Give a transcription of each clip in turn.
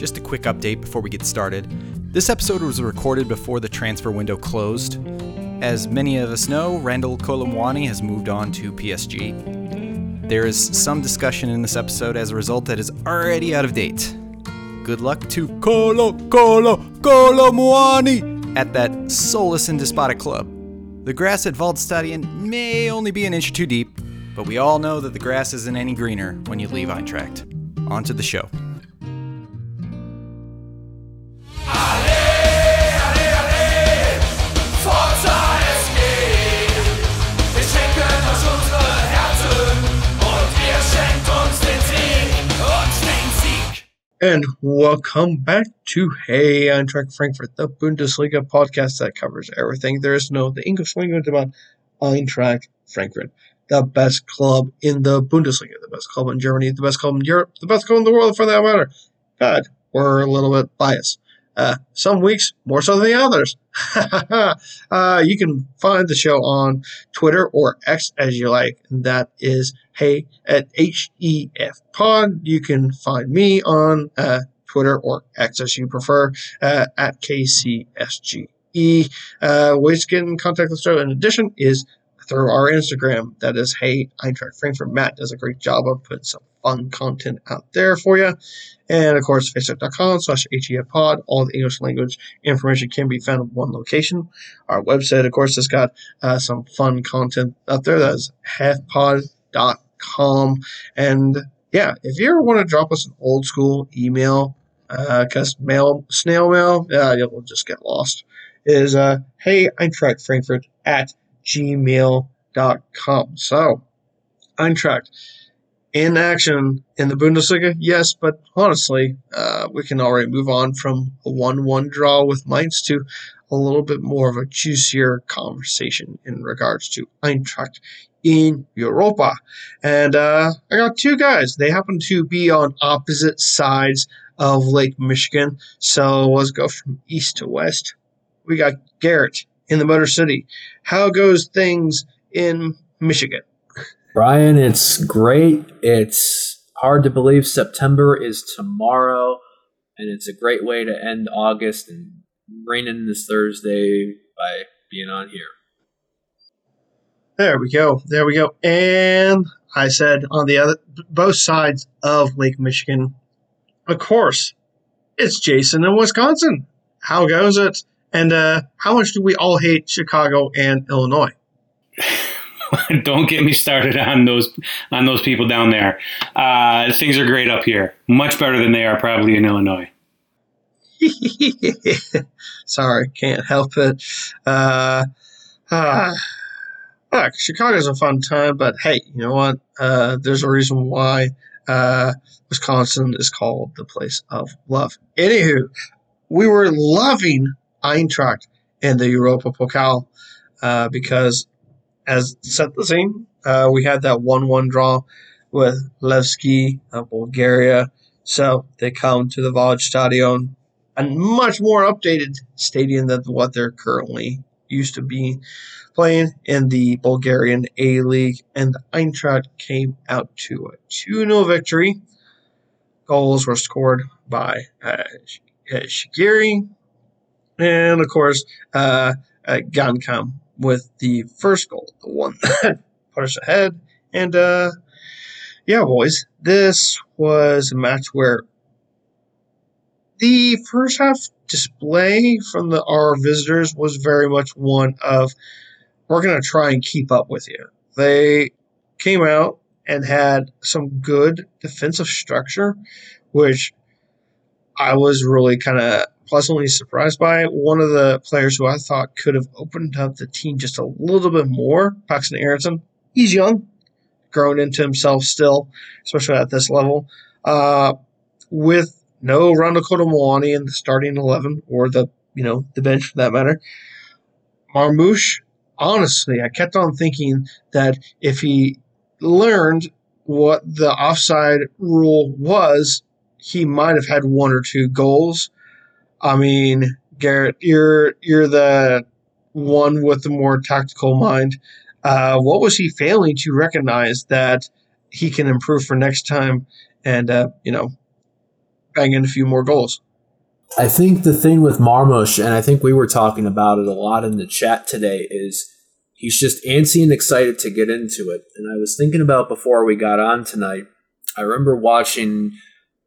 Just a quick update before we get started. This episode was recorded before the transfer window closed. As many of us know, Randal Kolo Muani has moved on to PSG. There is some discussion in this episode as a result that is already out of date. Good luck to Kolo Kolo Kolo Muani at that soulless and despotic club. The grass at Waldstadion may only be an inch or too deep, but we all know that the grass isn't any greener when you leave Eintracht. On to the show. And welcome back to Hey Eintracht Frankfurt, the Bundesliga podcast that covers everything there is know the English language about Eintracht Frankfurt, the best club in the Bundesliga, the best club in Germany, the best club in Europe, the best club in the world for that matter. God, we're a little bit biased. Uh, some weeks more so than the others. uh, you can find the show on Twitter or X as you like. And that is Hey at HEF Pod. You can find me on uh, Twitter or X as you prefer uh, at KCSGE. Uh, ways to get in contact with the show, in addition, is through our Instagram. That is Hey Eintracht Frankfurt. Matt does a great job of putting some fun content out there for you. And of course, facebook.com slash pod. All the English language information can be found in one location. Our website, of course, has got uh, some fun content out there. That is hefpod.com. And yeah, if you ever want to drop us an old school email, because uh, mail, snail mail, uh, you'll just get lost, is uh, hey, Eintracht Frankfurt at gmail.com. So, Eintracht in action in the Bundesliga, yes, but honestly, uh, we can already move on from a 1 1 draw with Mainz to a little bit more of a juicier conversation in regards to Eintracht in Europa. And uh, I got two guys. They happen to be on opposite sides of Lake Michigan. So let's go from east to west. We got Garrett in the Motor City. How goes things in Michigan? Brian, it's great. It's hard to believe September is tomorrow, and it's a great way to end August and rain in this Thursday by being on here. There we go. There we go. And I said on the other, both sides of Lake Michigan, of course, it's Jason in Wisconsin. How goes it? And uh, how much do we all hate Chicago and Illinois? don't get me started on those on those people down there. Uh, things are great up here, much better than they are probably in Illinois. Sorry, can't help it. Uh, uh, look, Chicago's a fun time, but hey, you know what? Uh, there's a reason why uh, Wisconsin is called the place of love. Anywho, we were loving Eintracht in the Europa Pokal uh, because as set the scene. Uh, we had that 1 1 draw with Levski of Bulgaria. So they come to the Waldstadion, a much more updated stadium than what they're currently used to be playing in the Bulgarian A League. And Eintracht came out to a 2 0 victory. Goals were scored by uh, Skhiri and, of course, uh, uh, Ngankam with the first goal, the one that put us ahead. And uh, yeah, boys, this was a match where the first half display from the our visitors was very much one of we're going to try and keep up with you. They came out and had some good defensive structure, which I was really kind of pleasantly surprised by. One of the players who I thought could have opened up the team just a little bit more, Paxten Aaronson. He's young, growing into himself still, especially at this level. Uh, with no Randal Kolo Muani in the starting eleven or the you know the bench for that matter. Marmoush, honestly, I kept on thinking that if he learned what the offside rule was, he might have had one or two goals. I mean, Garrett, you're you're the one with the more tactical mind. Uh, what was he failing to recognize that he can improve for next time? And uh, you know, bang in a few more goals. I think the thing with Marmoush, and I think we were talking about it a lot in the chat today, is he's just antsy and excited to get into it. And I was thinking about before we got on tonight, I remember watching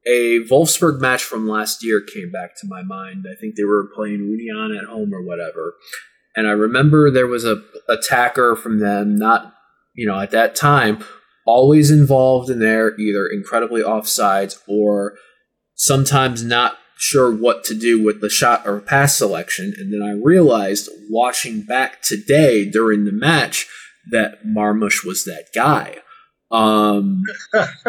a Wolfsburg match from last year came back to my mind. I think they were playing Union at home or whatever. And I remember there was a attacker from them, not you know, at that time, always involved in there, either incredibly offsides or sometimes not sure what to do with the shot or pass selection. And then I realized watching back today during the match that Marmoush was that guy. Um,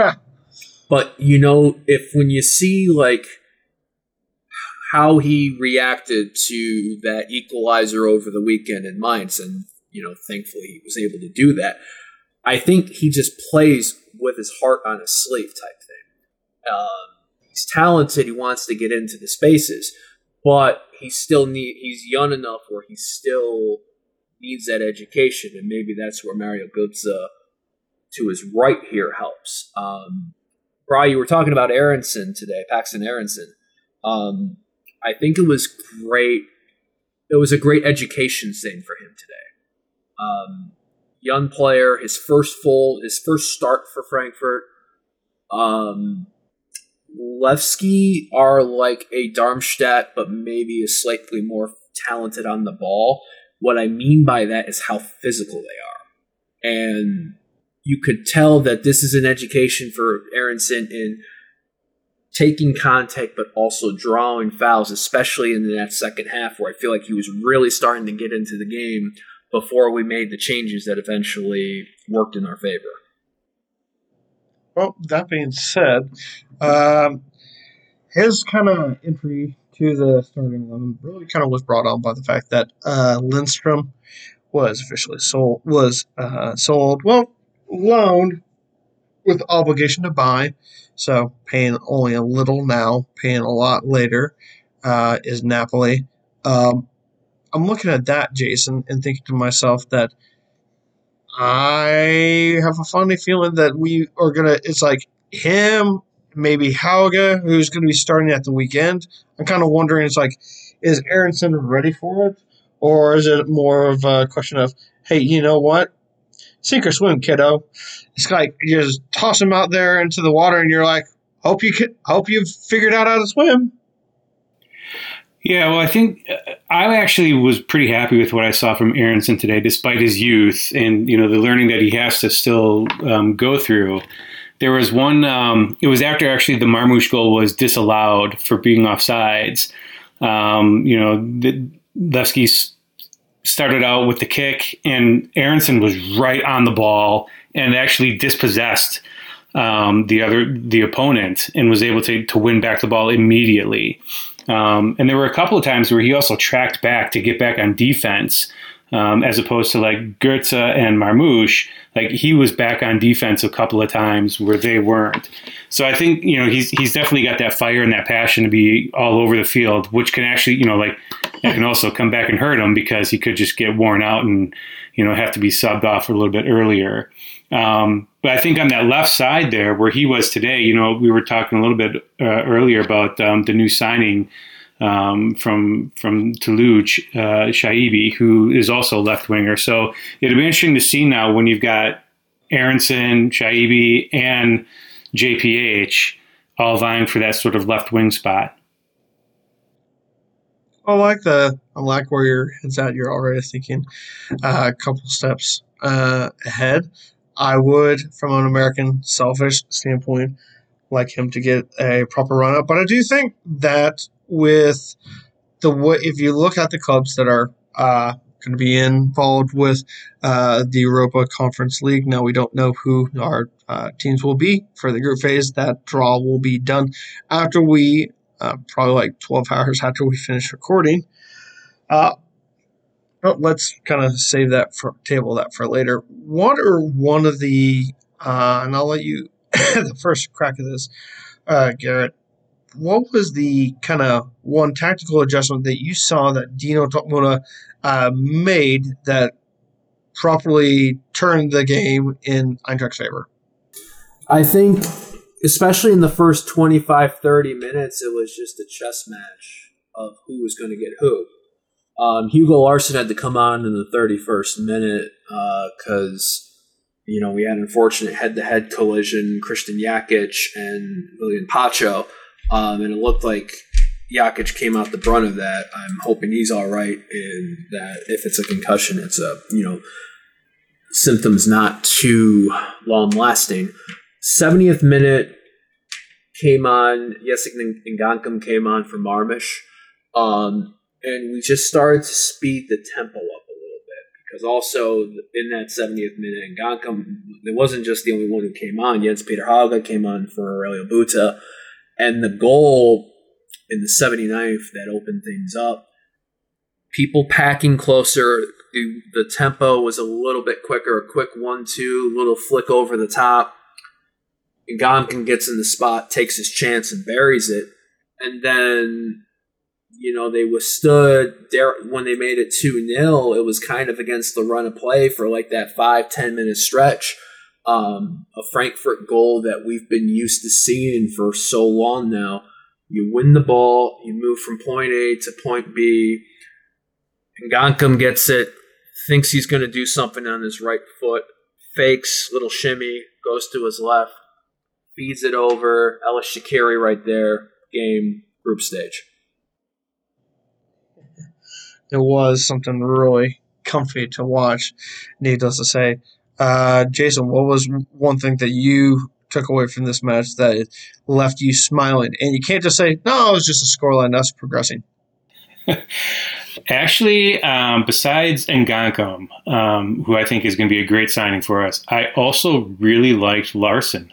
but you know, if when you see like how he reacted to that equalizer over the weekend in Mainz, and you know, thankfully he was able to do that. I think he just plays with his heart on his sleeve type thing. Um, he's talented. He wants to get into the spaces, but he still need. He's young enough where he still needs that education, and maybe that's where Mario Götze to his right here helps. Um, you were talking about Aaronson today, Paxten Aaronson. Um, I think it was great. It was a great education thing for him today. Um, young player, his first full, his first start for Frankfurt. Um, Levski are like a Darmstadt, but maybe a slightly more talented on the ball. What I mean by that is how physical they are. And you could tell that this is an education for Aaronson in taking contact, but also drawing fouls, especially in that second half where I feel like he was really starting to get into the game before we made the changes that eventually worked in our favor. Well, that being said, um, his kind of entry to the starting eleven really kind of was brought on by the fact that uh, Lindstrom was officially sold. Was uh, sold. Well, loaned with obligation to buy, so paying only a little now, paying a lot later. Uh, is Napoli. Um, I'm looking at that, Jason, and thinking to myself that I have a funny feeling that we are gonna. It's like him, maybe Hauge, who's to be starting at the weekend. I'm kind of wondering. It's like, is Aaronson ready for it, or is it more of a question of, hey, you know what? Sink or swim, kiddo. It's like you just toss him out there into the water, and you're like, hope you can, hope you've figured out how to swim. Yeah, well, I think uh, I actually was pretty happy with what I saw from Aaronson today, despite his youth and you know the learning that he has to still um, go through. There was one. Um, it was after actually the Marmoush goal was disallowed for being offsides. Um, you know, the, started out with the kick, and Aaronson was right on the ball and actually dispossessed um, the other the opponent and was able to to win back the ball immediately. Um, and there were a couple of times where he also tracked back to get back on defense, um, as opposed to like Götze and Marmoush. Like he was back on defense a couple of times where they weren't. So I think you know he's he's definitely got that fire and that passion to be all over the field, which can actually you know like that can also come back and hurt him because he could just get worn out and you know have to be subbed off a little bit earlier. Um, but I think on that left side there, where he was today, you know, we were talking a little bit uh, earlier about um, the new signing um, from from Toulouse, uh, Chaïbi, who is also a left winger. So it'll be interesting to see now when you've got Aaronson, Chaïbi, and JPH all vying for that sort of left wing spot. I like the I like where your head's at. You're already thinking uh, a couple steps uh, ahead. I would, from an American selfish standpoint, like him to get a proper run up. But I do think that with the way, if you look at the clubs that are uh, going to be involved with uh, the Europa Conference League, now we don't know who our uh, teams will be for the group phase. That draw will be done after we, uh, probably like 12 hours after we finish recording. Uh, but let's kind of save that for table that for later. What are one of the uh, and I'll let you the first crack of this, uh, Garrett. What was the kind of one tactical adjustment that you saw that Dino Toppmöller uh, made that properly turned the game in Eintracht's favor? I think especially in the first 25, 30 minutes, it was just a chess match of who was going to get who. Um, Hugo Larsson had to come on in the 31st minute because, uh, you know, we had an unfortunate head to head collision, Kristijan Jakic and Willian Pacho. Um, and it looked like Jakic came out the brunt of that. I'm hoping he's all right, and that if it's a concussion, it's a you know symptoms not too long lasting. 70th minute came on. Yes, Ngankam came on for Marmoush, um, and we just started to speed the tempo up a little bit because also in that 70th minute, Ngankam it wasn't just the only one who came on. Jens Petter Hauge came on for Aurelio Buta, and the goal in the 79th that opened things up. People packing closer. The, the tempo was a little bit quicker. A quick one-two, little flick over the top. Ngankam gets in the spot, takes his chance, and buries it. And then, you know, they withstood. there When they made it 2 0, it was kind of against the run of play for like that five ten minute stretch. Um, a Frankfurt goal that we've been used to seeing for so long now. You win the ball, you move from point A to point B. and Ngankam gets it, thinks he's going to do something on his right foot, fakes, little shimmy, goes to his left, feeds it over. Ellyes Skhiri right there, game, group stage. It was something really comfy to watch, needless to say. Uh, Jason, what was one thing that you took away from this match that left you smiling? And you can't just say, no, it was just a scoreline, us progressing. Actually, um, besides Ngankam, um, who I think is going to be a great signing for us, I also really liked Larsson.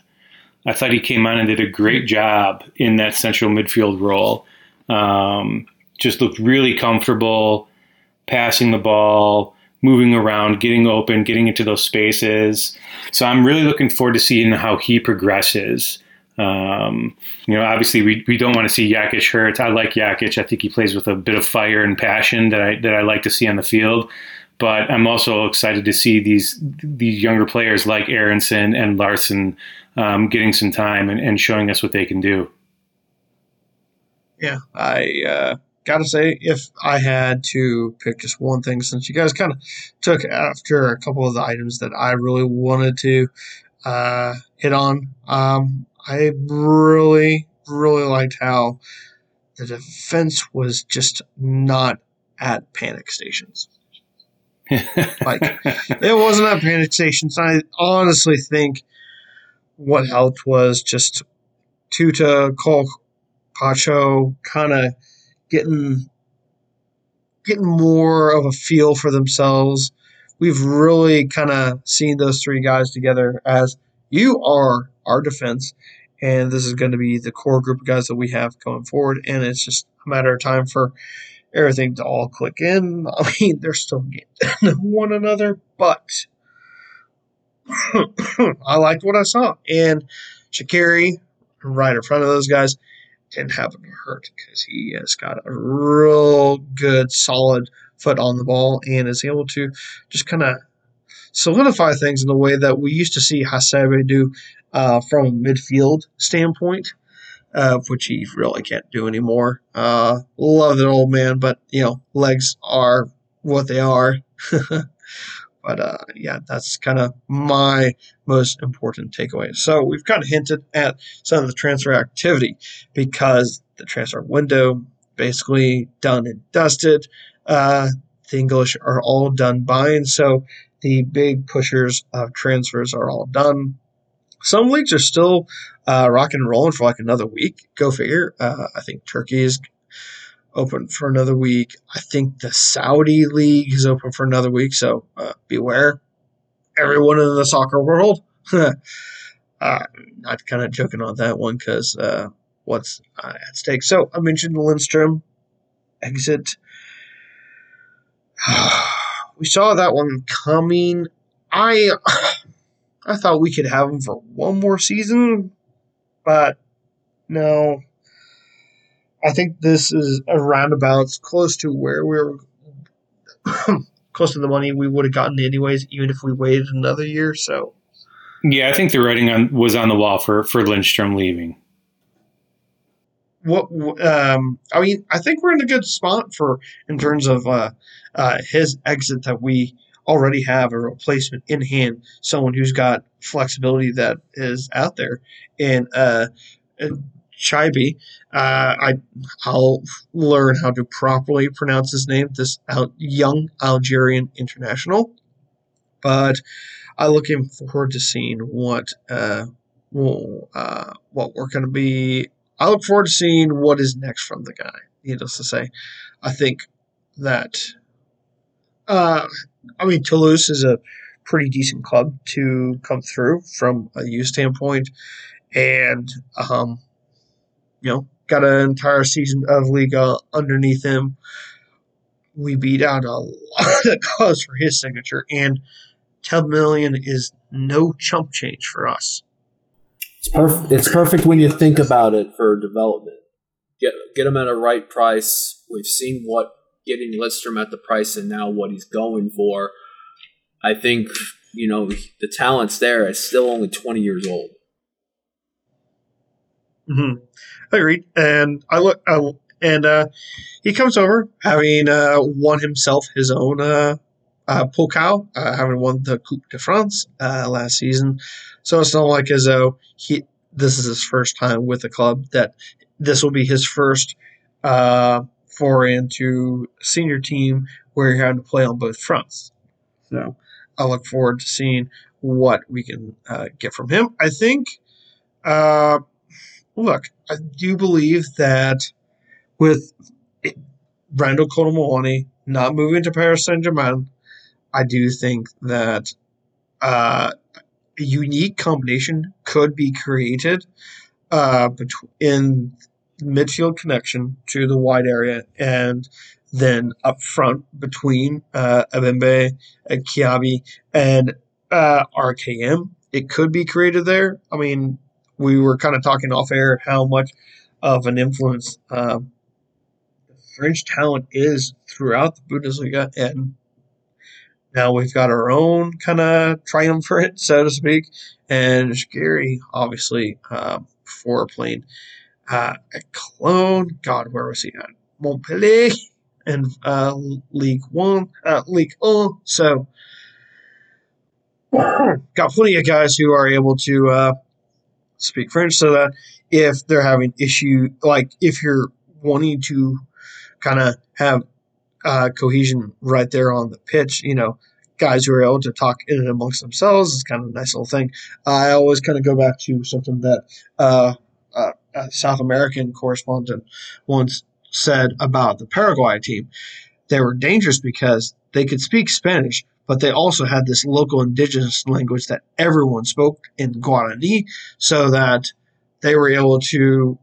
I thought he came on and did a great job in that central midfield role. Um, just looked really comfortable passing the ball, moving around, getting open, getting into those spaces. So I'm really looking forward to seeing how he progresses. Um, you know, obviously we, we don't want to see Jakic hurt. I like Jakic. I think he plays with a bit of fire and passion that I that I like to see on the field. But I'm also excited to see these these younger players like Aaronson and Larsson um, getting some time and, and showing us what they can do. Yeah, I uh, gotta say, if I had to pick just one thing, since you guys kind of took after a couple of the items that I really wanted to uh, hit on, um, I really, really liked how the defense was just not at panic stations. like it wasn't at panic stations. I honestly think what helped was just Tuta, Koch, Pacho kind of getting getting more of a feel for themselves. We've really kind of seen those three guys together as you are our defense, and this is going to be the core group of guys that we have going forward. And it's just a matter of time for everything to all click in. I mean, they're still getting one another, but I liked what I saw. And Skhiri, right in front of those guys, didn't happen to hurt because he has got a real good, solid foot on the ball and is able to just kind of solidify things in the way that we used to see Hasebe do uh, from a midfield standpoint, uh, which he really can't do anymore. Uh, love that old man, but you know, legs are what they are. but uh, yeah, that's kind of my most important takeaway. So we've kind of hinted at some of the transfer activity because the transfer window basically done and dusted. Uh, the English are all done buying, so the big pushers of transfers are all done. Some leagues are still uh, rocking and rolling for like another week. Go figure. Uh, I think Turkey is open for another week. I think the Saudi league is open for another week. So uh, beware, everyone in the soccer world. uh, not kind of joking on that one because uh, what's uh, at stake. So I mentioned Lindstrom exit. we saw that one coming. I I thought we could have him for one more season, but no. I think this is around roundabout close to where we are close to the money we would have gotten anyways, even if we waited another year. So Yeah, I think the writing on was on the wall for for Lindstrom leaving. What um, I mean, I think we're in a good spot for in terms of uh, uh, his exit that we already have a replacement in hand, someone who's got flexibility that is out there. And uh, Chaïbi, uh, I I'll learn how to properly pronounce his name. This Al- young Algerian international, but I'm looking forward to seeing what uh, well, uh, what we're going to be. I look forward to seeing what is next from the guy. Needless to say, I think that uh, I mean, Toulouse is a pretty decent club to come through from a youth standpoint, and um, you know, got an entire season of Liga underneath him. We beat out a lot of clubs for his signature, and 10 million is no chump change for us. It's perfect. It's perfect when you think about it for development. Get get him at a right price. We've seen what getting Lindstrom at the price and now what he's going for, I think you know the talent's there. It's still only twenty years old. Mm-hmm. Agreed. And I look, I, and uh, he comes over having uh, won himself his own uh, uh, Pokal, uh, having won the Coupe de France uh, last season. So it's not like as though he this is his first time with the club. That this will be his first uh, foray into senior team where you're having to play on both fronts. So I look forward to seeing what we can uh, get from him. I think, uh, look, I do believe that with Randal Kolo Muani not moving to Paris Saint Germain, I do think that uh, a unique combination could be created uh, in midfield connection to the wide area, and then up front between uh, and Chaïbi, and uh, RKM. It could be created there. I mean, we were kind of talking off air how much of an influence uh, French talent is throughout the Bundesliga, and now we've got our own kind of triumvirate, so to speak. And Gary, obviously, uh, before playing uh, at Cologne. God, where was he at? Montpellier and uh, League One, uh, League One. So got plenty of guys who are able to uh, speak French, so that if they're having issue, like if you're wanting to kind of have uh, cohesion right there on the pitch, you know, guys who are able to talk in and amongst themselves is kind of a nice little thing. I always kind of go back to something that uh, uh, a South American correspondent once said about the Paraguay team. They were dangerous because they could speak Spanish, but they also had this local indigenous language that everyone spoke in Guarani, so that they were able to,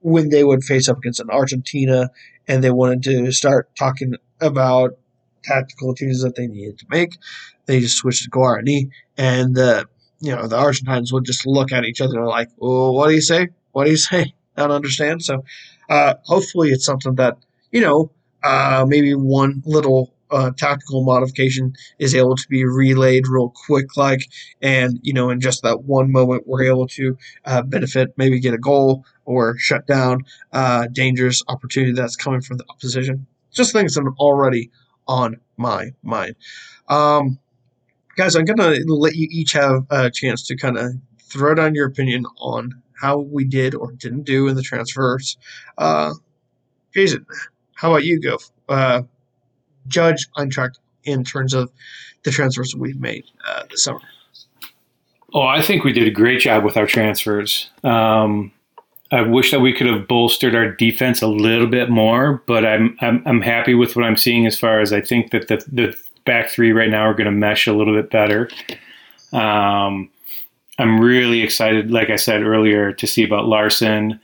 when they would face up against an Argentina and they wanted to start talking about tactical changes that they needed to make, they just switched to Guarani, and the you know the Argentines would just look at each other like, "Oh, what do you say? What do you say? I don't understand. So uh, hopefully it's something that, you know, uh, maybe one little uh, tactical modification is able to be relayed real quick, like, and, you know, in just that one moment, we're able to uh, benefit, maybe get a goal or shut down uh, dangerous opportunity that's coming from the opposition. Just things that are already on my mind. Um, guys, I'm to let you each have a chance to kind of throw down your opinion on how we did or didn't do in the transfers. Uh, Jason, how about you go? Uh, judge Eintracht in terms of the transfers we've made uh, this summer. Oh, I think we did a great job with our transfers. Um, I wish that we could have bolstered our defense a little bit more, but I'm I'm, I'm happy with what I'm seeing as far as I think that the the back three right now are going to mesh a little bit better. Um, I'm really excited, like I said earlier, to see about Larsson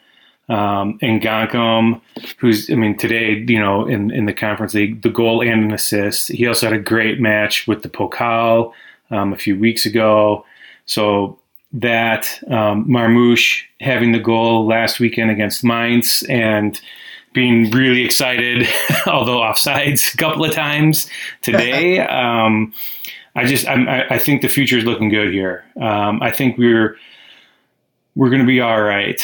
um, and Ngankam, who's, I mean, today, you know, in, in the conference league, the goal and an assist. He also had a great match with the Pokal um, a few weeks ago. So that um, Marmoush having the goal last weekend against Mainz and being really excited, although offsides a couple of times today. um, I just I'm, I, I think the future is looking good here. Um, I think we're we're going to be all right.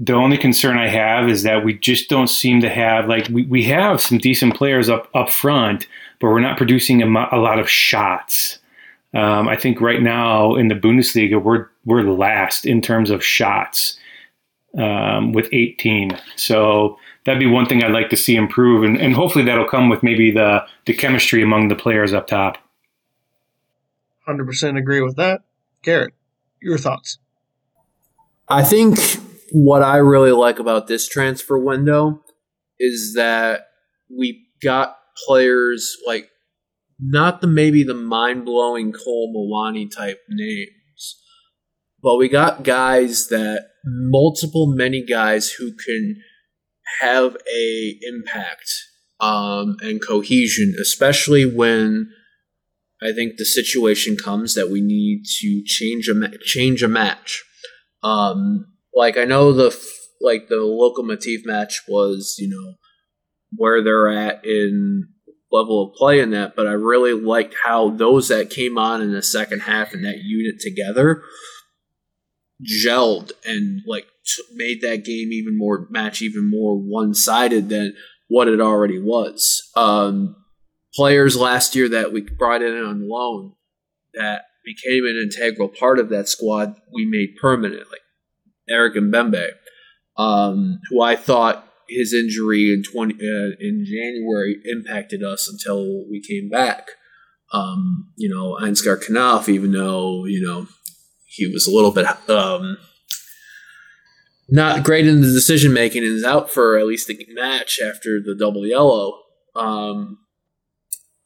The only concern I have is that we just don't seem to have like we, we have some decent players up up front, but we're not producing a, a lot of shots. Um, I think right now in the Bundesliga we're we're last in terms of shots um, with 18. So that'd be one thing I'd like to see improve, and, and hopefully that'll come with maybe the the chemistry among the players up top. Hundred percent agree with that, Garrett. Your thoughts? I think what I really like about this transfer window is that we got players like not the maybe the mind blowing Kolo Muani type names, but we got guys that multiple many guys who can have a impact um, and cohesion, especially when I think the situation comes that we need to change a ma- change a match. Um, like I know the like the Lokomotiv match was you know where they're at in level of play in that, but I really liked how those that came on in the second half and that unit together gelled and like t- made that game even more match even more one sided than what it already was. Um, players last year that we brought in on loan that became an integral part of that squad we made permanent, like Eric Ebimbe, um, who I thought his injury in twenty uh, in January impacted us until we came back. Um, you know, Ansgar Knauff, even though you know he was a little bit um, not great in the decision making and is out for at least the match after the double yellow. Um,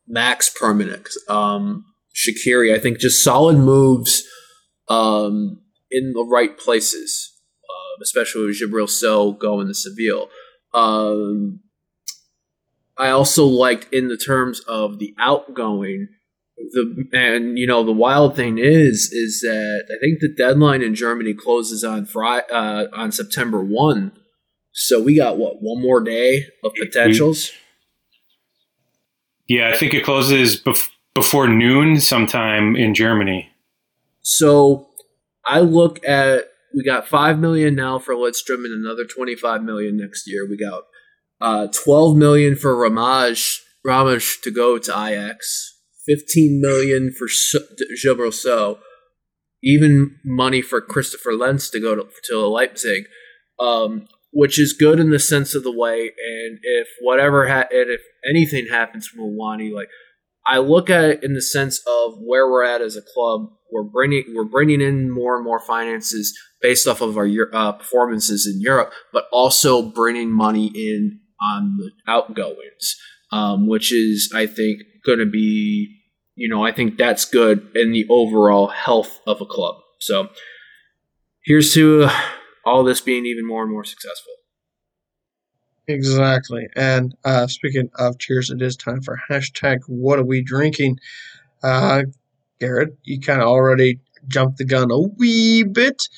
Max permanent. Um, Skhiri, I think, just solid moves um, in the right places, uh, especially with Djibril Sow going to Seville. Um, I also liked in the terms of the outgoing. The and you know the wild thing is is that I think the deadline in Germany closes on Friday uh, on September one, so we got what one more day of potentials. Yeah, I think it closes bef- before noon sometime in Germany. So I look at we got five million now for Lindstrom and another twenty five million next year. We got uh, twelve million for Ramaj Ramaj to go to Ajax. Fifteen million for Djibril Sow. Even money for Christopher Lenz to go to, to Leipzig, um, which is good in the sense of the way. And if whatever ha- and if anything happens from Muani, like I look at it in the sense of where we're at as a club. We're bringing we're bringing in more and more finances based off of our uh, performances in Europe, but also bringing money in on the outgoings, um, which is I think going to be you know I think that's good in the overall health of a club. So here's to uh, all this being even more and more successful. Exactly. And uh, speaking of cheers, it is time for hashtag what are we drinking? Uh, Garrett, you kind of already jumped the gun a wee bit.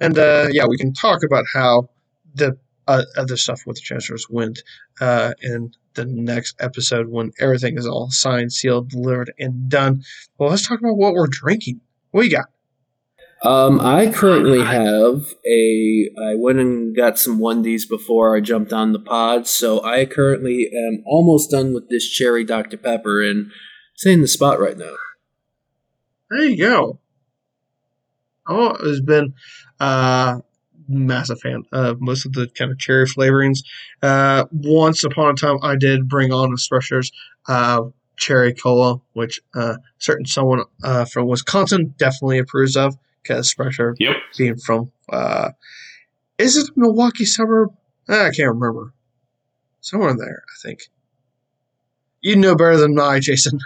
And uh, yeah, we can talk about how the uh, other stuff with the transfers went uh, in the next episode when everything is all signed, sealed, delivered, and done. Well, let's talk about what we're drinking. What you got? Um, I currently have a. I went and got some onesies before I jumped on the pod, so I currently am almost done with this cherry Dr Pepper, and it's in the spot right now. There you go. Oh, has been uh, massive fan of most of the kind of cherry flavorings. Uh, once upon a time, I did bring on Sprecher's uh, cherry cola, which uh, certain someone uh, from Wisconsin definitely approves of because Sprecher Yep. being from uh, is it a Milwaukee suburb? Ah, I can't remember. Somewhere there, I think. You know better than I, Jason.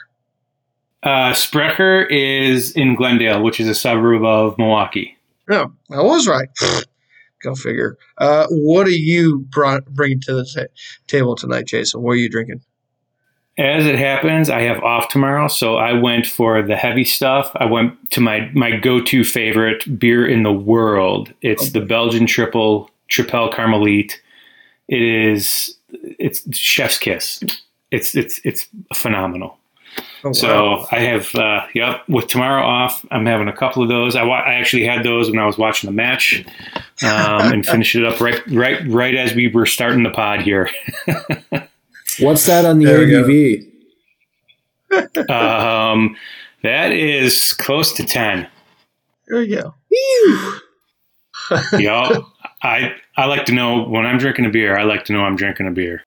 Uh, Sprecher is in Glendale, which is a suburb of Milwaukee. No, I was right. Go figure. Uh, what are you brought, bringing to the ta- table tonight, Jason? What are you drinking? As it happens, I have off tomorrow, so I went for the heavy stuff. I went to my my go-to favorite beer in the world. It's the Belgian triple Tripel Karmeliet. It is it's chef's kiss. It's it's it's phenomenal. Oh, So. I have, uh, yep, with tomorrow off, I'm having a couple of those. I, wa- I actually had those when I was watching the match, um, and finished it up right, right, right as we were starting the pod here. What's that on the There. ABV? Um, that is close to ten. there you go. Y'all, I I like to know when I'm drinking a beer. I like to know I'm drinking a beer.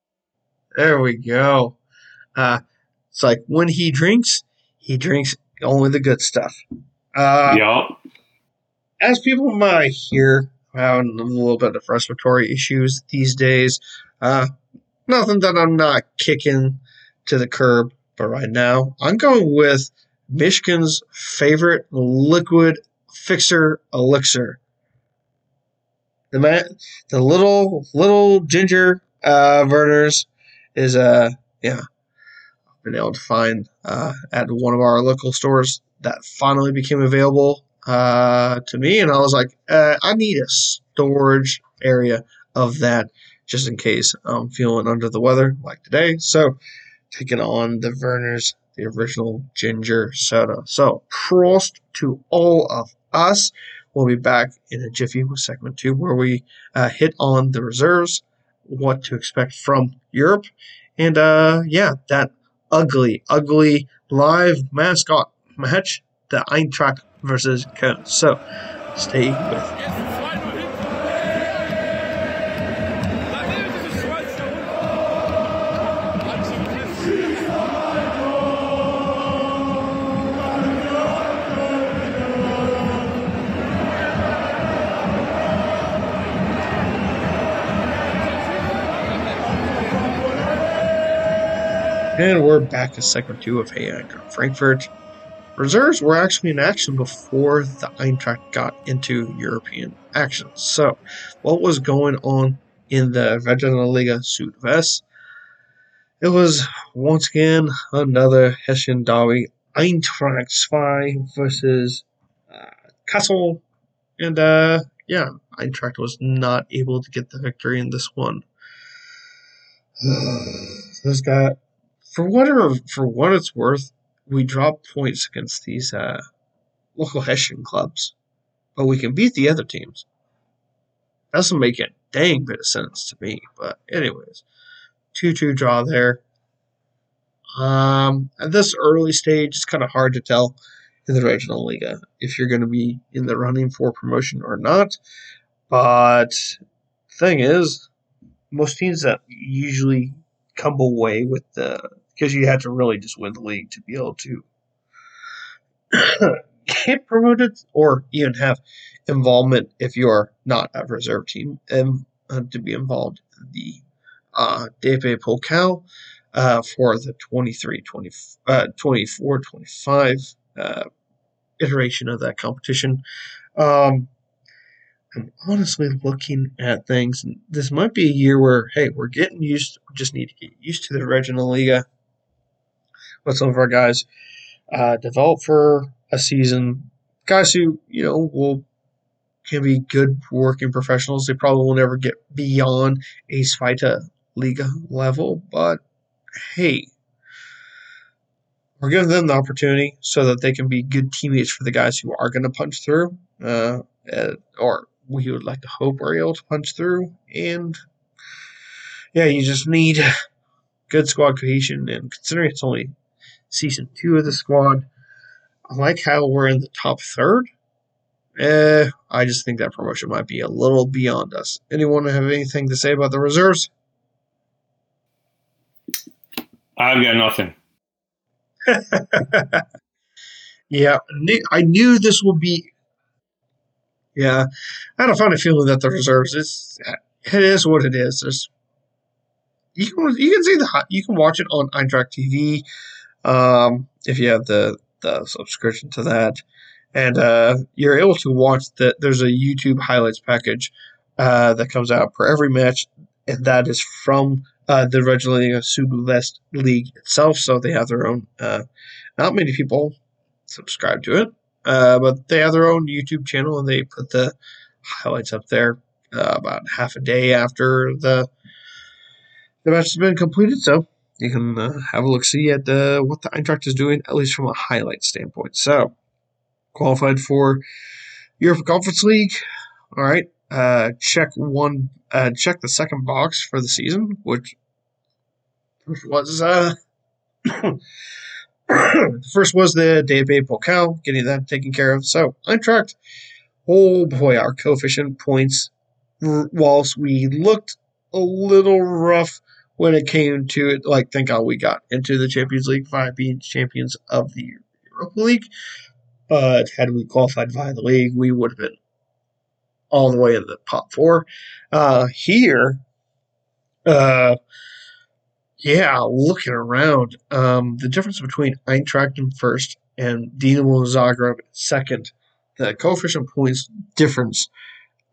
There we go. Uh, it's like when he drinks, he drinks only the good stuff. Uh, Y'all, as people might hear, I'm having a little bit of respiratory issues these days. Uh, nothing that I'm not kicking to the curb, but right now I'm going with Michigan's favorite liquid fixer elixir. The man, the little little ginger uh, Vernors is uh yeah, I've been able to find uh, at one of our local stores that finally became available uh, to me, and I was like, uh, I need a storage area of that just in case I'm feeling under the weather like today. So, taking on the Vernors, the original ginger soda. So, prost to all of us. We'll be back in a jiffy with segment two, where we uh, hit on the reserves, what to expect from Europe, and uh, yeah, that ugly, ugly live mascot match, the Eintracht versus Köln. So, stay with. And we're back to segment two of Hey Frankfurt. Reserves were actually in action before the Eintracht got into European action. So, what was going on in the Regionalliga Südwest? It was once again another Hessian derby, Eintracht 2 versus uh, Kassel. And uh, yeah, Eintracht was not able to get the victory in this one. this guy, for whatever, for what it's worth, we drop points against these uh, local Hessian clubs, but we can beat the other teams. Doesn't make a dang bit of sense to me. But anyways, two-two draw there. Um, at this early stage, it's kind of hard to tell in the regional liga if you're going to be in the running for promotion or not. But thing is, most teams that usually come away with the because you had to really just win the league to be able to get promoted or even have involvement if you're not a reserve team and uh, to be involved in the uh, DFB Pokal uh, for the 23 20, uh, 24 25 uh, iteration of that competition. Um, I'm honestly looking at things. And this might be a year where, hey, we're getting used. We just need to get used to the regional liga. Let some of our guys uh, develop for a season. Guys who you know will can be good working professionals. They probably will never get beyond a Zweite Liga level, but hey, we're giving them the opportunity so that they can be good teammates for the guys who are going to punch through, uh, or we would like to hope we're able to punch through. And yeah, you just need good squad cohesion. And considering it's only season two of the squad, I like how we're in the top third. Eh, I just think that promotion might be a little beyond us. Anyone have anything to say about the reserves? I've got nothing. yeah, I knew this would be. Yeah, I had a funny feeling that the reserves is it is what it is. There's you can you can see the you can watch it on Eintracht TV um, if you have the the subscription to that, and uh, you're able to watch that. There's a YouTube highlights package uh, that comes out for every match, and that is from uh, the Regionalliga Südwest League itself. So they have their own. Uh, not many people subscribe to it, uh, but they have their own YouTube channel, and they put the highlights up there uh, about half a day after the the match has been completed. So you can uh, have a look see at uh, what the Eintracht is doing, at least from a highlight standpoint. So, qualified for Europa Conference League. All right, uh, check one, uh, check the second box for the season, which which was uh, the first was the DFB Pokal, getting that taken care of. So Eintracht, oh boy, our coefficient points. Whilst we looked a little rough when it came to it, like thank God we got into the Champions League by being champions of the Europa League. But had we qualified via the league, we would have been all the way in the top four. Uh, here, uh, yeah, looking around, um, the difference between Eintracht in first and Dinamo Zagreb second, the coefficient points difference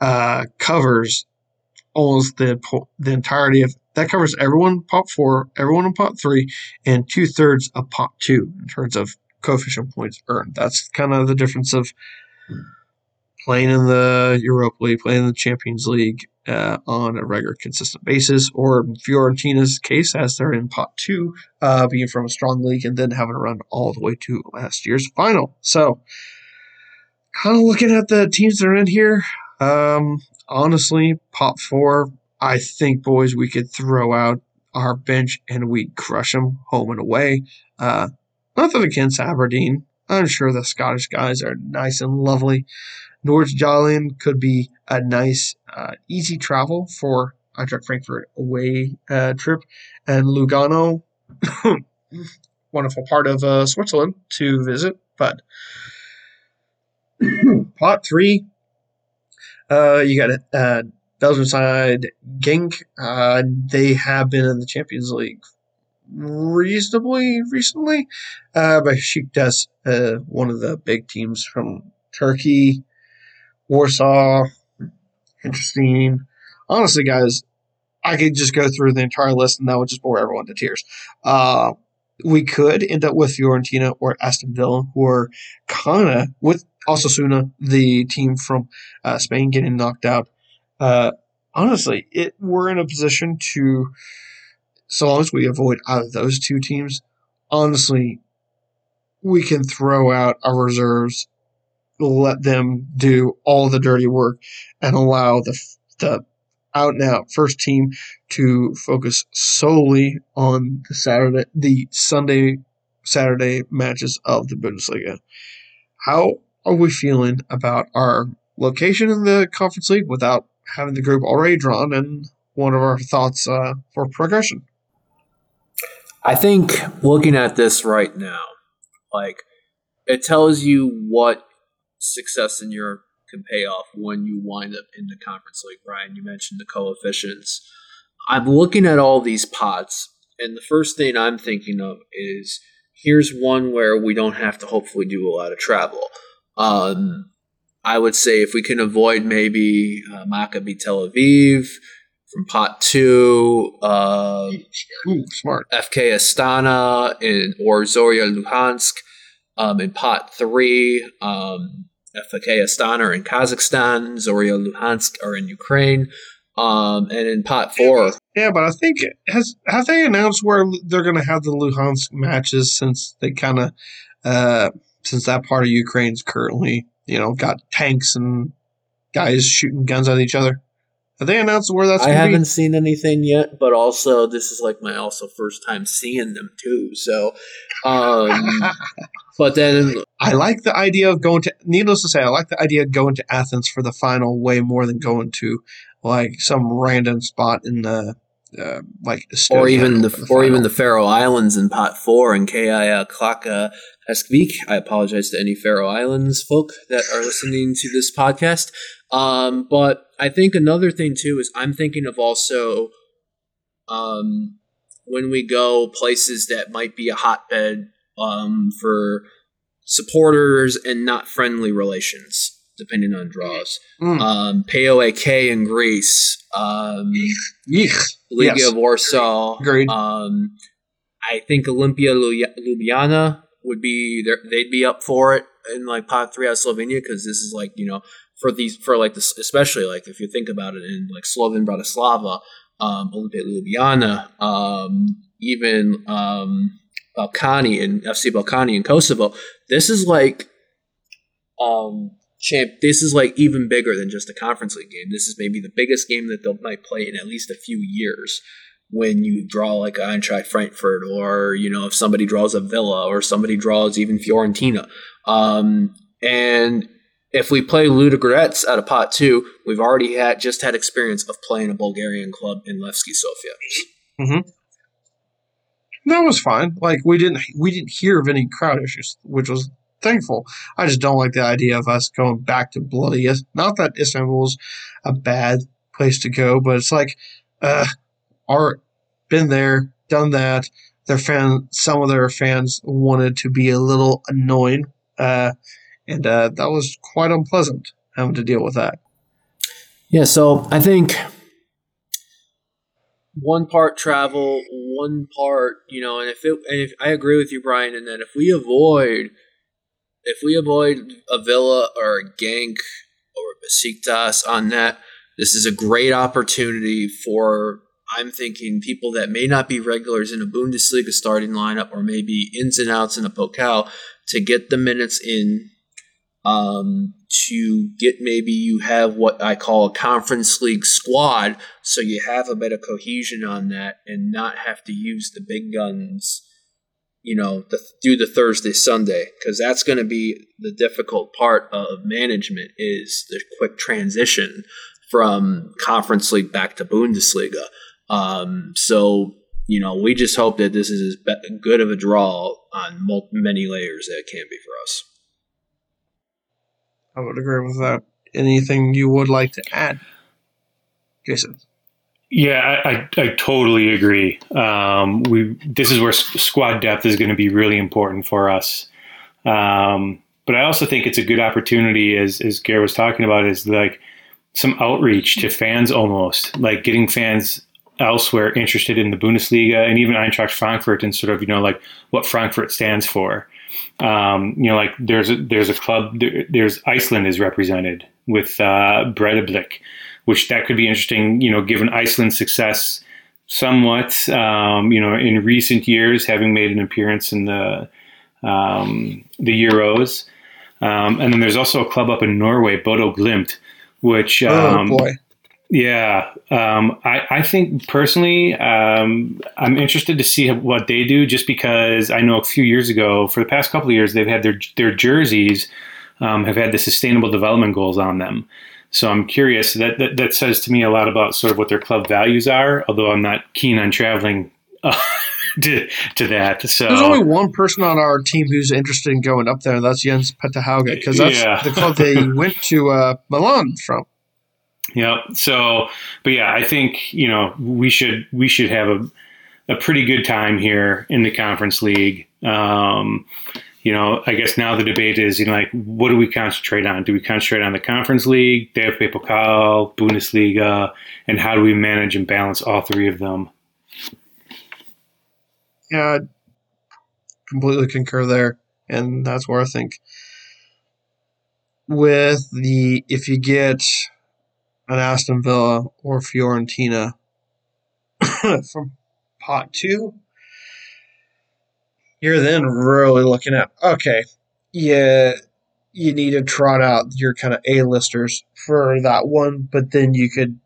uh, covers almost the the entirety of that covers everyone in pot four, everyone in pot three, and two thirds of pot two in terms of coefficient points earned. That's kind of the difference of playing in the Europa League, playing in the Champions League uh, on a regular, consistent basis, or Fiorentina's case, as they're in pot two, uh, being from a strong league and then having to run all the way to last year's final. So, kind of looking at the teams that are in here, um, honestly, pot four, I think, boys, we could throw out our bench and we'd crush them home and away. Uh, nothing against Aberdeen. I'm sure the Scottish guys are nice and lovely. Nordsjælland could be a nice, uh, easy travel for Eintracht Frankfurt away uh, trip, and Lugano, wonderful part of uh, Switzerland to visit. But pot three, uh, you got uh, Belgian side Genk. Uh, they have been in the Champions League reasonably recently, uh, but Besiktas, uh, one of the big teams from Turkey. Warsaw, interesting. Honestly, guys, I could just go through the entire list and that would just bore everyone to tears. Uh, we could end up with Fiorentina or Aston Villa, who are kind of with Osasuna, the team from uh, Spain, getting knocked out. Uh, honestly, it we're in a position to, so long as we avoid out of those two teams, honestly, we can throw out our reserves let them do all the dirty work and allow the, the out and out first team to focus solely on the Saturday, the Sunday, Saturday matches of the Bundesliga. How are we feeling about our location in the Conference League without having the group already drawn and one of our thoughts uh, for progression? I think looking at this right now, like it tells you what success in Europe can pay off when you wind up in the conference league. Brian, you mentioned the coefficients. I'm looking at all these pots, and the first thing I'm thinking of is here's one where we don't have to hopefully do a lot of travel. Um, I would say if we can avoid maybe uh, Maccabi Tel Aviv from pot two, uh, Ooh, smart FK Astana in, or Zorya Luhansk um, in pot three. Um, FK Astana are in Kazakhstan, Zorya Luhansk are in Ukraine, um, and in pot four. Yeah, but I think has have they announced where they're going to have the Luhansk matches since they kind of uh, since that part of Ukraine's currently you know got tanks and guys shooting guns at each other. Have they announced where that's? I haven't be? seen anything yet, but also this is like my also first time seeing them too. So, um, but then I like the idea of going to. Needless to say, I like the idea of going to Athens for the final way more than going to like some random spot in the uh, like Estonia or even the, or even the Faroe Islands in pot four and uh, Klaka Heskvik. I apologize to any Faroe Islands folk that are listening to this podcast. Um, but I think another thing too is I'm thinking of also um, when we go places that might be a hotbed um, for supporters and not friendly relations, depending on draws. Mm. Um, PAOK in Greece, um, Yeek. Legia Yes. Warsaw. Agreed. Um, I think Olimpija Ljubljana would be they'd be up for it in like pot three out of Slovenia because this is like you know for these for like this especially like if you think about it in like Slovan Bratislava, um, Olimpija Ljubljana, um, even um, Ballkani and FC Ballkani in Kosovo. This is like um, champ. This is like even bigger than just a conference league game. This is maybe the biggest game that they might play in at least a few years. When you draw like Eintracht Frankfurt, or you know if somebody draws a Villa, or somebody draws even Fiorentina, um, and if we play Ludogorets out of pot two, we've already had just had experience of playing a Bulgarian club in Levski Sofia. Mm-hmm. That was fine. Like we didn't we didn't hear of any crowd issues, which was thankful. I just don't like the idea of us going back to bloody. Not that Istanbul's a bad place to go, but it's like, uh, our been there, done that. Their fan, some of their fans wanted to be a little annoying, uh, and uh, that was quite unpleasant having to deal with that. Yeah, so I think one part travel, one part, you know, and if it, and if I agree with you, Brian, in that if we avoid, if we avoid a Villa or a Genk or a Besiktas on that, this is a great opportunity for. I'm thinking people that may not be regulars in a Bundesliga starting lineup or maybe ins and outs in a Pokal to get the minutes in um, to get maybe you have what I call a conference league squad, so you have a bit of cohesion on that and not have to use the big guns, you know, the, do the Thursday Sunday because that's going to be the difficult part of management is the quick transition from conference league back to Bundesliga. Um, so you know, we just hope that this is as good of a draw on many layers that it can be for us. I would agree with that. Anything you would like to add, Jason? Yeah, I, I, I totally agree. Um, we this is where squad depth is going to be really important for us. Um, but I also think it's a good opportunity, as as Gare was talking about, is like some outreach to fans, almost like getting fans elsewhere interested in the Bundesliga and even Eintracht Frankfurt and sort of you know like what Frankfurt stands for. Um, you know, like there's a, there's a club. There, there's Iceland is represented with uh, which that could be interesting. You know, given Iceland's success, somewhat. Um, you know, in recent years, having made an appearance in the um, the Euros, um, and then there's also a club up in Norway, Bodo Glimt, which oh um, boy, yeah, um, I, I, think personally, um, I'm interested to see what they do, just because I know a few years ago, for the past couple of years, they've had their their jerseys um, have had the sustainable development goals on them. So I'm curious. That, that, that says to me a lot about sort of what their club values are. Although I'm not keen on traveling uh, to to that. So there's only one person on our team who's interested in going up there, and that's Jens Petter Hauge, because that's yeah. the club they went to uh, Milan from. Yeah. So, but yeah, I think you know we should we should have a a pretty good time here in the conference league. Um, you know, I guess now the debate is, you know, like, what do we concentrate on? Do we concentrate on the conference league, DFB Pokal, Bundesliga, and how do we manage and balance all three of them? Yeah, I completely concur there, and that's where I think with the if you get an Aston Villa or Fiorentina from pot two, you're then really looking at okay, yeah, you need to trot out your kind of A-listers for that one, but then you could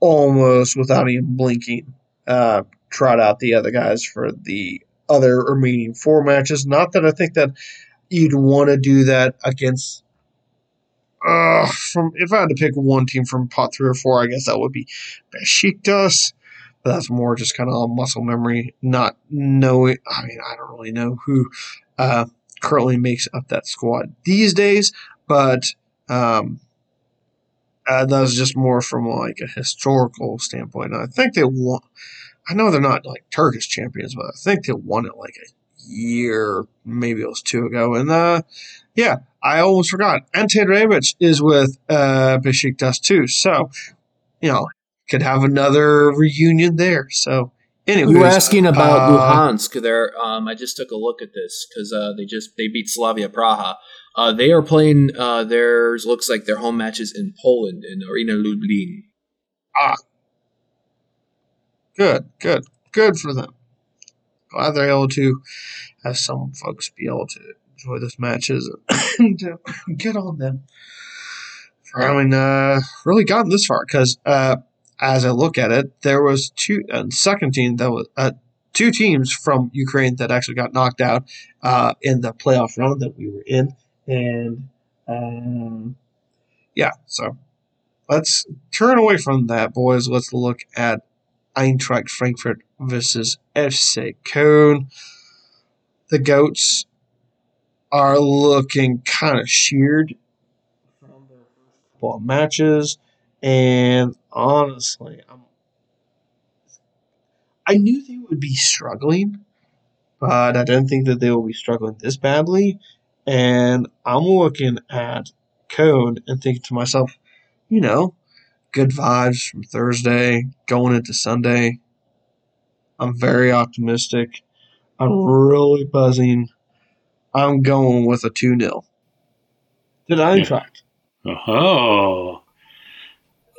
almost without even blinking uh, trot out the other guys for the other remaining four matches. Not that I think that you'd want to do that against uh, from if I had to pick one team from pot three or four, I guess that would be Besiktas. But that's more just kind of muscle memory, not knowing. I mean, I don't really know who uh, currently makes up that squad these days, but um, uh, that was just more from like a historical standpoint. And I think they won. I know they're not like Turkish champions, but I think they won it like a year, maybe it was two ago. And uh, yeah, I almost forgot. Ante Rebic is with uh, Besiktas too. So, you know, could have another reunion there. So, anyway, you were asking about uh, Luhansk. There, um, I just took a look at this because uh, they just they beat Slavia Praha. Uh, they are playing. Uh, theirs looks like their home matches in Poland in Arena Lublin. Ah, good, good, good for them. Glad they're able to have some folks be able to enjoy those matches and uh, get on them for having uh, really gotten this far. Because uh, as I look at it, there was two uh, second team that was uh, two teams from Ukraine that actually got knocked out uh, in the playoff round that we were in, and um, yeah, so let's turn away from that, boys. Let's look at Eintracht Frankfurt versus FC Köln. The goats are looking kind of sheared from their couple matches, and honestly, I'm I knew they would be struggling, but I didn't think that they would be struggling this badly. And I'm looking at Köln and thinking to myself, you know, good vibes from Thursday going into Sunday. I'm very optimistic. I'm really buzzing. I'm going with a 2 0. Did I Eintracht? Oh.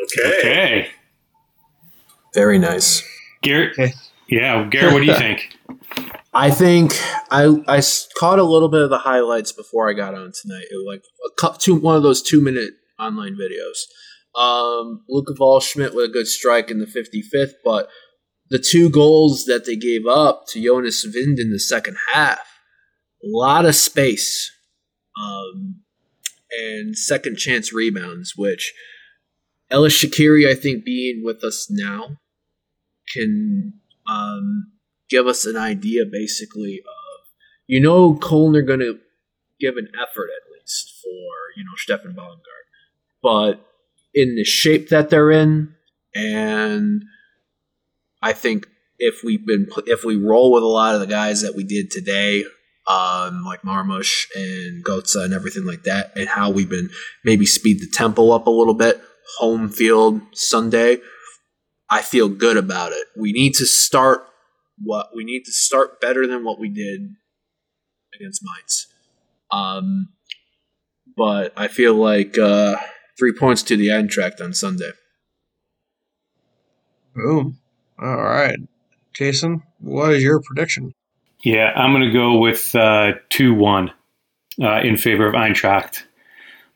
Okay. Okay. Very nice. Garrett. Okay. Yeah, Garrett, what do you think? I think I I caught a little bit of the highlights before I got on tonight. It was like a cou- two, one of those two minute online videos. Um, Luca Waldschmidt with a good strike in the 55th, but the two goals that they gave up to Jonas Wind in the second half, a lot of space, um, and second chance rebounds, which Ellyes Skhiri, I think, being with us now, can um, give us an idea basically of you know are going to give an effort at least for you know Steffen Baumgart, but in the shape that they're in, and I think if we've been if we roll with a lot of the guys that we did today, um, like Marmoush and Götze and everything like that, and how we've been maybe speed the tempo up a little bit, home field Sunday. I feel good about it. We need to start what we need to start better than what we did against Mainz. Um, but I feel like uh, three points to the Eintracht on Sunday. Boom. All right. Jason, what is your prediction? Yeah, I'm going to go with uh, 2 1 uh, in favor of Eintracht.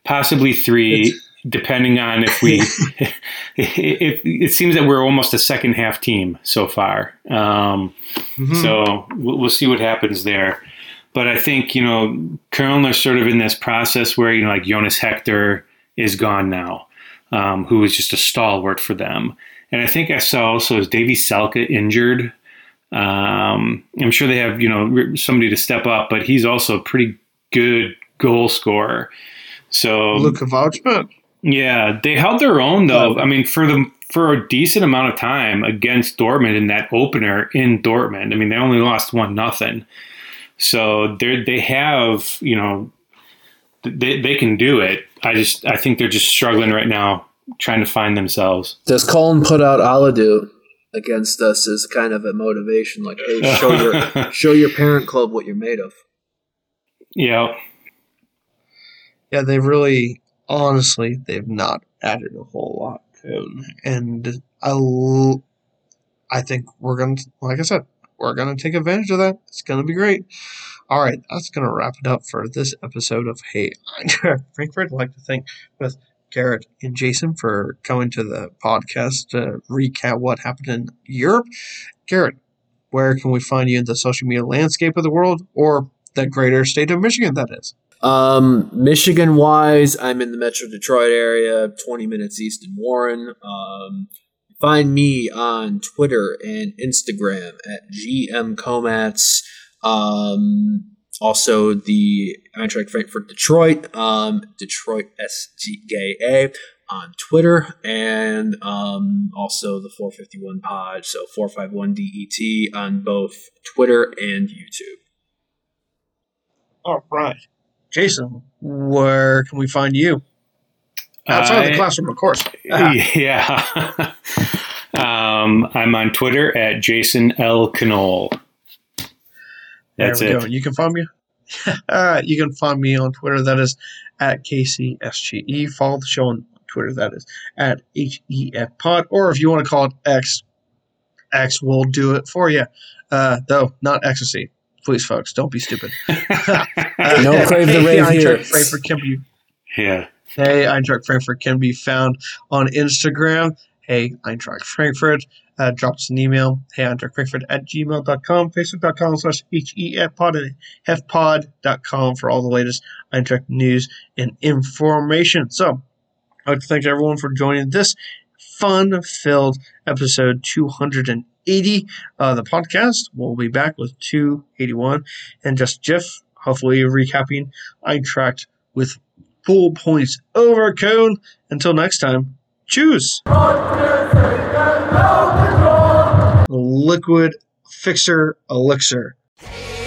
Possibly 3, depending on if we. if, it seems that we're almost a second half team so far. Um, Mhm. So we'll, we'll see what happens there. But I think, you know, Köln are sort of in this process where, you know, like Jonas Hector is gone now, um, who was just a stalwart for them. And I think I saw also is Davie Selke injured. Um, I'm sure they have, you know, somebody to step up, but he's also a pretty good goal scorer. So Luca Waldschmidt. yeah, they held their own though. I mean, for the for a decent amount of time against Dortmund in that opener in Dortmund. I mean, they only lost one nothing. So they they have you know they they can do it. I just I think they're just struggling right now trying to find themselves. Does Köln put out Alidou against us as kind of a motivation? Like, hey, show your show your parent club what you're made of. Yeah, Yeah, they really, honestly, they've not added a whole lot. Köln. And I, l- I think we're going to, like I said, we're going to take advantage of that. It's going to be great. All right, that's going to wrap it up for this episode of Hey Eintracht Frankfurt. I'd like to thank both Garrett and Jason for coming to the podcast to recap what happened in Europe. Garrett, where can we find you in the social media landscape of the world or the greater state of Michigan, that is? Um, Michigan wise, I'm in the Metro Detroit area, 20 minutes east in Warren. Um, find me on Twitter and Instagram at GMKomatz. Um, also the Eintracht Frankfurt Detroit, um, Detroit SGE on Twitter, and um, also the 451 Pod, so 451 DET on both Twitter and YouTube. All right. Jason, where can we find you? Outside I- the classroom, of course. yeah. um, I'm on Twitter at Jason L Knoll. That's there we it. go. You can find me. All right. You can find me on Twitter. That is at KCSGE. E. Follow the show on Twitter. That is at HEF Pod. Or if you want to call it X, X will do it for you. Uh, though not ecstasy. Please, folks, don't be stupid. uh, No crave the hey, rave Eintracht here. Frankfurt can be yeah. Hey, Eintracht Frankfurt can be found on Instagram. Hey, Eintracht Frankfurt. Uh, drop us an email. Hey, Eintracht Frankfurt at gmail.com. Facebook.com slash HEFpod and HEFpod.com for all the latest Eintracht news and information. So, I'd like to thank everyone for joining this fun filled episode 280 of the podcast. We'll be back with 281 and just Jeff, hopefully recapping Eintracht with full points over Köln. Until next time, choose Liquid Fixer Elixir. Hey.